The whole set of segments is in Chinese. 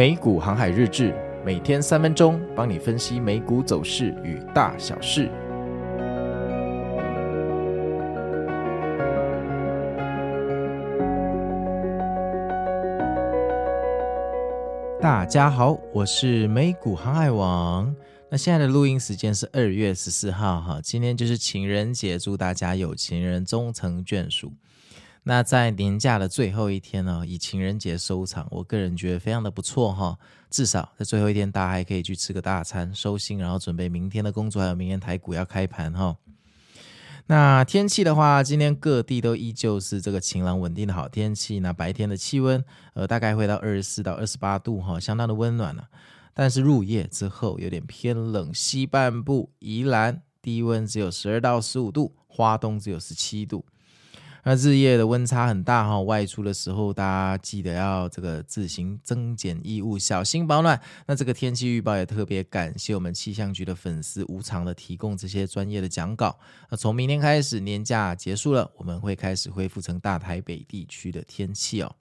美股航海日志，每天三分钟，帮你分析美股走势与大小事。大家好，我是美股航海王。那现在的录音时间是二月十四号，哈，今天就是情人节，祝大家有情人终成眷属。那在年假的最后一天呢，以情人节收场，我个人觉得非常的不错哈。至少在最后一天，大家还可以去吃个大餐，收心，然后准备明天的工作，还有明天台股要开盘哈。那天气的话，今天各地都依旧是这个晴朗稳定的好天气。那白天的气温呃大概会到二十四到二十八度哈，相当的温暖了。但是入夜之后有点偏冷，西半部宜兰低温只有十二到十五度，花东只有十七度。那日夜的温差很大哈，外出的时候大家记得要这个自行增减衣物，小心保暖。那这个天气预报也特别感谢我们气象局的粉丝无偿的提供这些专业的讲稿。那从明天开始年假结束了，我们会开始恢复成大台北地区的天气哦。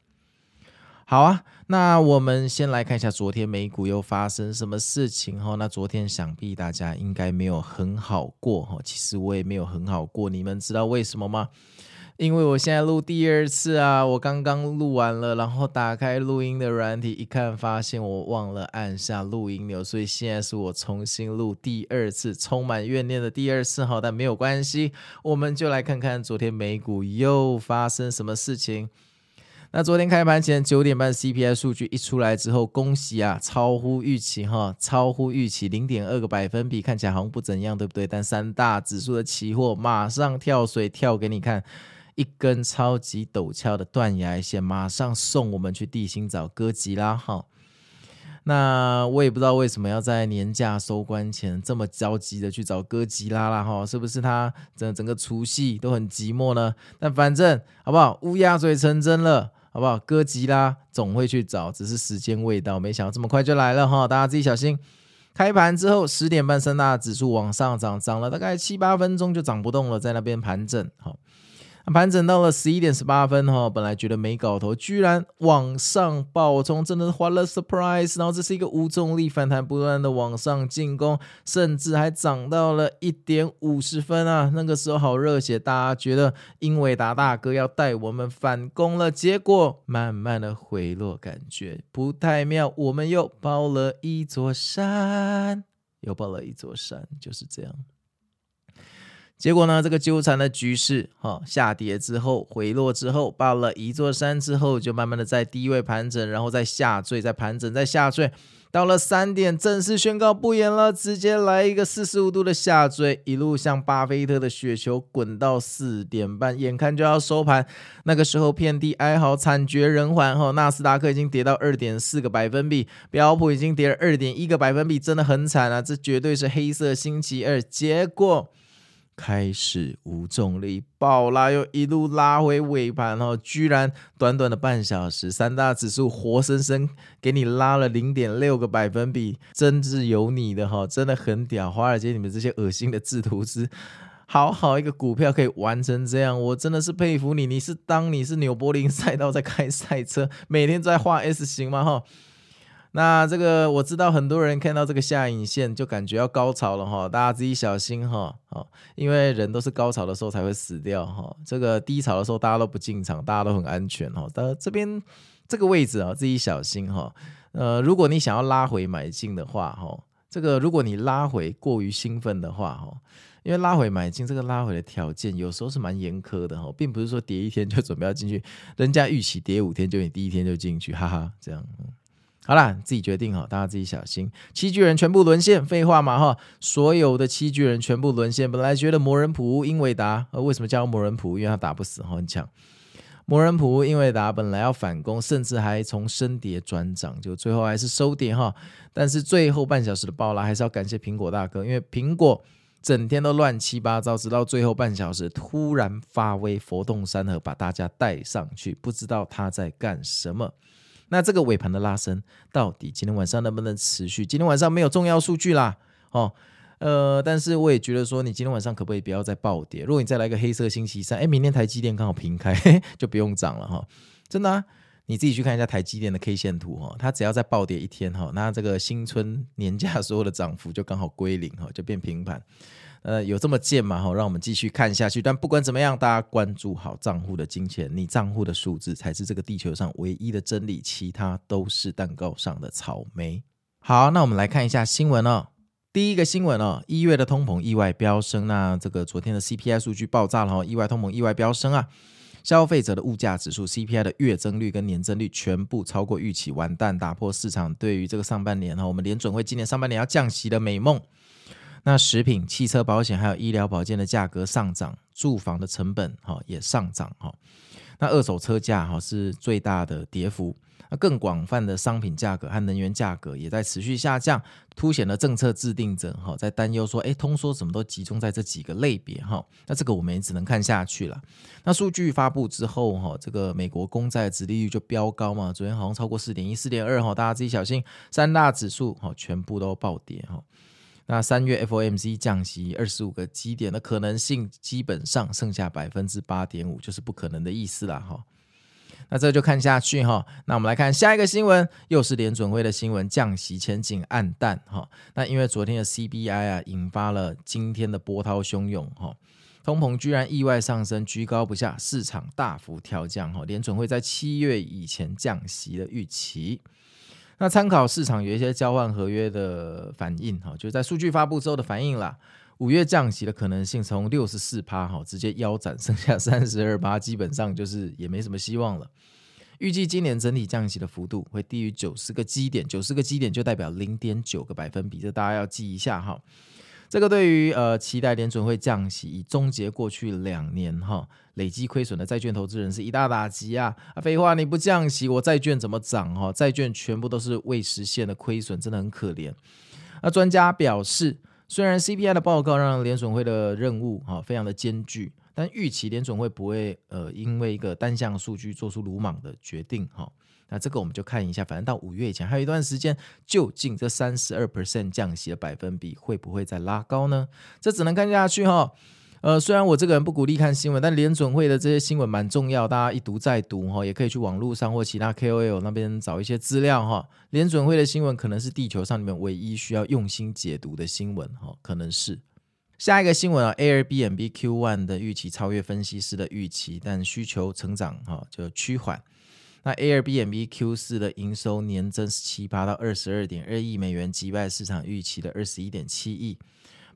好啊，那我们先来看一下昨天美股又发生什么事情哈。那昨天想必大家应该没有很好过哈，其实我也没有很好过，你们知道为什么吗？因为我现在录第二次啊，我刚刚录完了，然后打开录音的软体一看，发现我忘了按下录音钮，所以现在是我重新录第二次，充满怨念的第二次。好，但没有关系，我们就来看看昨天美股又发生什么事情。那昨天开盘前九点半 CPI 数据一出来之后，恭喜啊，超乎预期哈，超乎预期零点二个百分比，看起来好像不怎样，对不对？但三大指数的期货马上跳水跳给你看。一根超级陡峭的断崖线，马上送我们去地心找哥吉拉哈。那我也不知道为什么要在年假收官前这么着急的去找哥吉拉啦哈，是不是他整整个除夕都很寂寞呢？但反正好不好，乌鸦嘴成真了，好不好？哥吉拉总会去找，只是时间未到，没想到这么快就来了哈，大家自己小心。开盘之后十点半，三大指数往上涨，涨了大概七八分钟就涨不动了，在那边盘整好。盘整到了十一点十八分哈，本来觉得没搞头，居然往上爆冲，真的是花了 surprise。然后这是一个无重力反弹，不断的往上进攻，甚至还涨到了一点五十分啊！那个时候好热血，大家觉得英伟达大哥要带我们反攻了，结果慢慢的回落，感觉不太妙。我们又爆了一座山，又爆了一座山，就是这样。结果呢，这个纠缠的局势，哈、下跌之后回落之后，爆了一座山之后，就慢慢的在低位盘整，然后再下坠，再盘整，再下坠，到了三点正式宣告不演了，直接来一个四十五度的下坠，一路向巴菲特的雪球滚到四点半，眼看就要收盘，那个时候遍地哀嚎，惨绝人寰，哈、纳斯达克已经跌到二点四个百分比，标普已经跌了二点一个百分比，真的很惨啊，这绝对是黑色星期二，结果。开始无重力爆拉，又一路拉回尾盘哦，居然短短的半小时，三大指数活生生给你拉了零点六个百分比，真是有你的哈，真的很屌！华尔街，你们这些恶心的制图师，好好一个股票可以玩成这样，我真的是佩服你。你是当你是纽柏林赛道在开赛车，每天在画 S 型吗？哈。那这个我知道，很多人看到这个下影线就感觉要高潮了哈，大家自己小心哈，好，因为人都是高潮的时候才会死掉哈，这个低潮的时候大家都不进场，大家都很安全哈。但这边这个位置啊，自己小心哈。呃，如果你想要拉回买进的话哈，这个如果你拉回过于兴奋的话哈，因为拉回买进这个拉回的条件有时候是蛮严苛的哈，并不是说跌一天就准备要进去，人家预期跌五天就你第一天就进去，哈哈，这样。好啦，自己决定哈，大家自己小心。七巨人全部沦陷，废话嘛哈，所有的七巨人全部沦陷。本来觉得魔人普乌、英伟达，呃，为什么叫魔人普乌？因为他打不死哈，很强。魔人普乌、英伟达本来要反攻，甚至还从升跌转涨，就最后还是收跌哈。但是最后半小时的爆拉，还是要感谢苹果大哥，因为苹果整天都乱七八糟，直到最后半小时突然发威，佛动山河把大家带上去，不知道他在干什么。那这个尾盘的拉升，到底今天晚上能不能持续？今天晚上没有重要数据啦，哦，呃，但是我也觉得说，你今天晚上可不可以不要再暴跌？如果你再来个黑色星期三，哎，明天台积电刚好平开，就不用涨了哈。真的啊，你自己去看一下台积电的 K 线图哈，它只要再暴跌一天哈，那这个新春年假所有的涨幅就刚好归零哈，就变平盘。呃，有这么贱吗？哈，让我们继续看下去。但不管怎么样，大家关注好账户的金钱，你账户的数字才是这个地球上唯一的真理，其他都是蛋糕上的草莓。好，那我们来看一下新闻哦。第一个新闻哦，一月的通膨意外飙升，那这个昨天的 CPI 数据爆炸了哈，意外通膨意外飙升啊。消费者的物价指数 CPI 的月增率跟年增率全部超过预期，完蛋，打破市场对于这个上半年哈，我们联准会今年上半年要降息的美梦。那食品、汽车保险还有医疗保健的价格上涨，住房的成本哈也上涨哈。那二手车价哈是最大的跌幅。那更广泛的商品价格和能源价格也在持续下降，凸显了政策制定者哈在担忧说，哎，通缩怎么都集中在这几个类别哈？那这个我们也只能看下去了。那数据发布之后哈，这个美国公债殖利率就飙高嘛，昨天好像超过四点一、四点二哈，大家自己小心，三大指数哈全部都暴跌哈。那三月 FOMC 降息二十五个基点的可能性，基本上剩下百分之八点五，就是不可能的意思了哈。那这就看下去哈。那我们来看下一个新闻，又是联准会的新闻，降息前景黯淡哈。那因为昨天的 CBI 啊，引发了今天的波涛汹涌哈。通膨居然意外上升，居高不下，市场大幅调降哈。联准会在七月以前降息的预期。那参考市场有一些交换合约的反应哈，就是在数据发布之后的反应啦。五月降息的可能性从六十四趴哈，直接腰斩，剩下三十二趴，基本上就是也没什么希望了。预计今年整体降息的幅度会低于九十个基点，九十个基点就代表零点九个百分比，这大家要记一下哈。这个对于呃期待联准会降息，以终结过去两年哈累积亏损的债券投资人是一大打击啊！啊，废话，你不降息，我债券怎么涨哈？债券全部都是未实现的亏损，真的很可怜。那专家表示。虽然 CPI 的报告让联准会的任务哈非常的艰巨，但预期联准会不会呃因为一个单项数据做出鲁莽的决定哈。那这个我们就看一下，反正到五月以前还有一段时间，究竟这三十二 percent 降息的百分比会不会再拉高呢？这只能看下去哈。呃，虽然我这个人不鼓励看新闻，但联准会的这些新闻蛮重要，大家一读再读哈，也可以去网络上或其他 KOL 那边找一些资料哈。联准会的新闻可能是地球上里面唯一需要用心解读的新闻哈，可能是。下一个新闻啊，Airbnb Q1 的预期超越分析师的预期，但需求成长哈就趋缓。那 Airbnb Q 四的营收年增十七八到二十二点二亿美元，击败市场预期的二十一点七亿。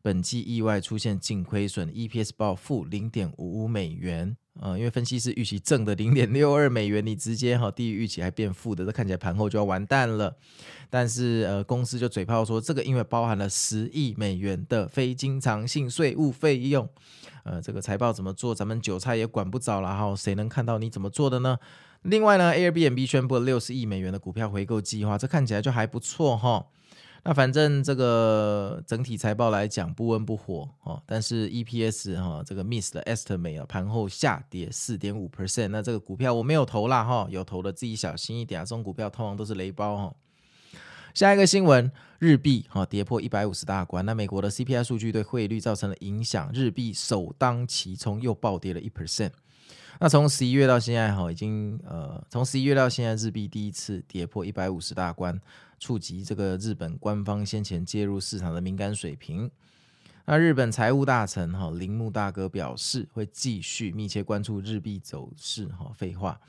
本季意外出现净亏损，EPS 报负零点五五美元。呃，因为分析师预期正的零点六二美元，你直接哈低于预期还变负的，这看起来盘后就要完蛋了。但是呃，公司就嘴炮说这个因为包含了十亿美元的非经常性税务费用。呃，这个财报怎么做，咱们韭菜也管不着了哈，谁能看到你怎么做的呢？另外呢，Airbnb 宣布了六十亿美元的股票回购计划，这看起来就还不错哈。那反正这个整体财报来讲不温不火哦，但是 EPS 哈这个 miss 的 estimate 啊，盘后下跌四点五 percent，那这个股票我没有投啦哈，有投的自己小心一点啊，这种股票通常都是雷包哈。下一个新闻，日币哈跌破一百五十大关，那美国的 CPI 数据对汇率造成了影响，日币首当其冲又暴跌了一 percent。那从十一月到现在哈，已经呃从十一月到现在，日币第一次跌破一百五十大关。触及这个日本官方先前介入市场的敏感水平。那日本财务大臣哈铃木大哥表示，会继续密切关注日币走势。哈，废话。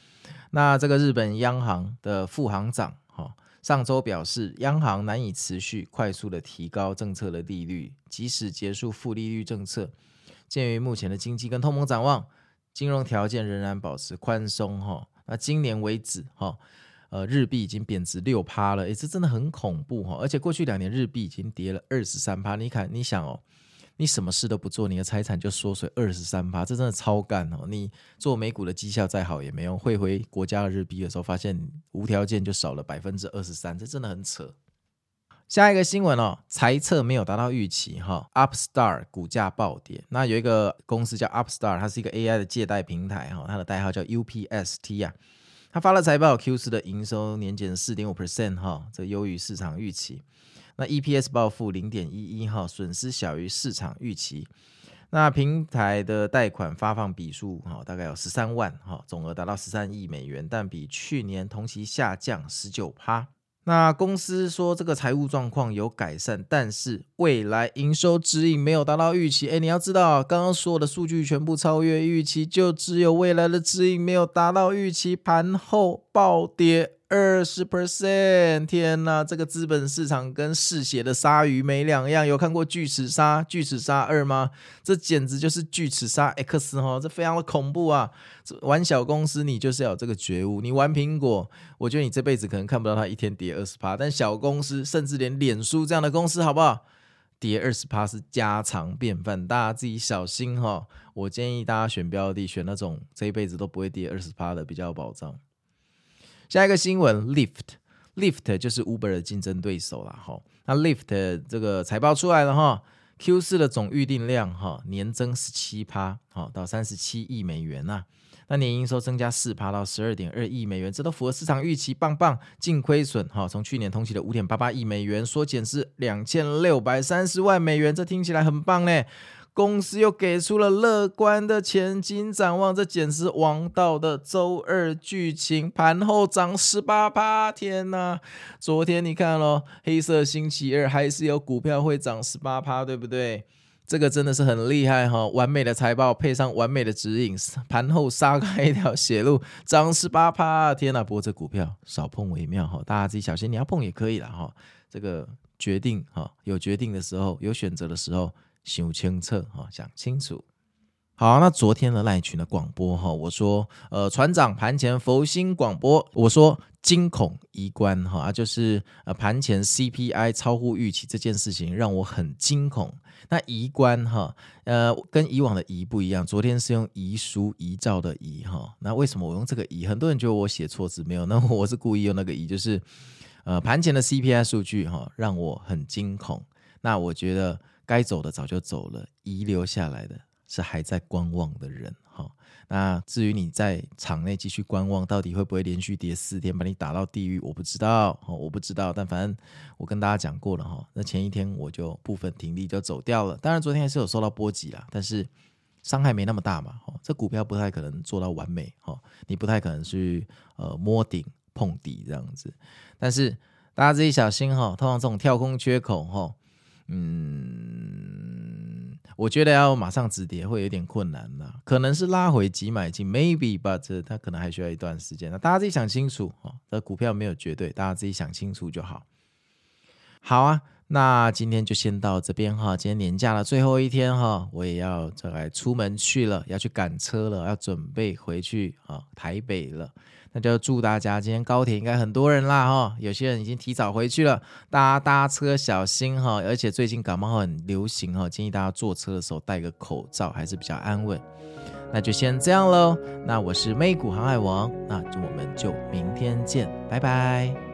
那这个日本央行的副行长哈上周表示，央行难以持续快速的提高政策的利率，即使结束负利率政策。鉴于目前的经济跟通膨展望，金融条件仍然保持宽松。哈，那今年为止哈。呃，日币已经贬值六趴了，诶，这真的很恐怖哈！而且过去两年日币已经跌了二十三趴。你看，你想哦，你什么事都不做，你的财产就缩水二十三趴，这真的超干哦！你做美股的绩效再好也没用，汇回国家的日币的时候，发现无条件就少了百分之二十三，这真的很扯。下一个新闻哦，财测没有达到预期哈，Upstar 股价暴跌。那有一个公司叫 Upstar，它是一个 AI 的借贷平台哈，它的代号叫 UPST 啊。它发了财报，Q 四的营收年减四点五 percent 哈，这优于市场预期。那 EPS 报负零点一一哈，损失小于市场预期。那平台的贷款发放笔数哈，大概有十三万哈，总额达到十三亿美元，但比去年同期下降十九趴。那公司说这个财务状况有改善，但是未来营收指引没有达到预期。诶，你要知道，刚刚所有的数据全部超越预期，就只有未来的指引没有达到预期，盘后暴跌。二十 percent，天哪！这个资本市场跟嗜血的鲨鱼没两样。有看过巨齿鲨、巨齿鲨二吗？这简直就是巨齿鲨 X 哈，这非常的恐怖啊！玩小公司，你就是要有这个觉悟。你玩苹果，我觉得你这辈子可能看不到它一天跌二十趴，但小公司，甚至连脸书这样的公司，好不好？跌二十趴是家常便饭，大家自己小心哈。我建议大家选标的，选那种这一辈子都不会跌二十趴的，比较有保障。下一个新闻，Lyft，Lyft 就是 Uber 的竞争对手了哈。那 Lyft 这个财报出来了哈，Q 四的总预订量哈年增十七趴，好到三十七亿美元呐。那年营收增加四趴到十二点二亿美元，这都符合市场预期，棒棒。净亏损哈从去年同期的五点八八亿美元缩减至两千六百三十万美元，这听起来很棒嘞。公司又给出了乐观的前景展望，这简直王道的周二剧情。盘后涨十八趴，天呐！昨天你看咯，黑色星期二还是有股票会涨十八趴，对不对？这个真的是很厉害哈！完美的财报配上完美的指引，盘后杀开一条血路，涨十八趴，天呐！不过这股票少碰为妙哈，大家自己小心。你要碰也可以了哈，这个决定哈，有决定的时候，有选择的时候。想清楚哈，想清楚。好，那昨天的赖群的广播哈，我说，呃，船长盘前佛心广播，我说惊恐移关哈，啊就是呃盘前 CPI 超乎预期这件事情让我很惊恐。那移关哈，呃，跟以往的移不一样，昨天是用遗书遗照的遗哈。那为什么我用这个遗？很多人觉得我写错字没有，那我是故意用那个遗，就是呃盘前的 CPI 数据哈，让我很惊恐。那我觉得。该走的早就走了，遗留下来的是还在观望的人。哈，那至于你在场内继续观望，到底会不会连续跌四天把你打到地狱？我不知道，我不知道。但反正我跟大家讲过了，哈，那前一天我就部分停利就走掉了。当然昨天还是有受到波及啦，但是伤害没那么大嘛。哈，这股票不太可能做到完美，哈，你不太可能去呃摸顶碰底这样子。但是大家自己小心哈，通常这种跳空缺口，哈。嗯，我觉得要马上止跌会有点困难了，可能是拉回即买进，maybe，but 它可能还需要一段时间。那大家自己想清楚哦，这股票没有绝对，大家自己想清楚就好。好啊，那今天就先到这边哈，今天年假的最后一天哈，我也要再来出门去了，要去赶车了，要准备回去啊台北了。那就祝大家今天高铁应该很多人啦哈，有些人已经提早回去了，大家搭车小心哈，而且最近感冒很流行哈，建议大家坐车的时候戴个口罩还是比较安稳。那就先这样喽，那我是美股航海王，那我们就明天见，拜拜。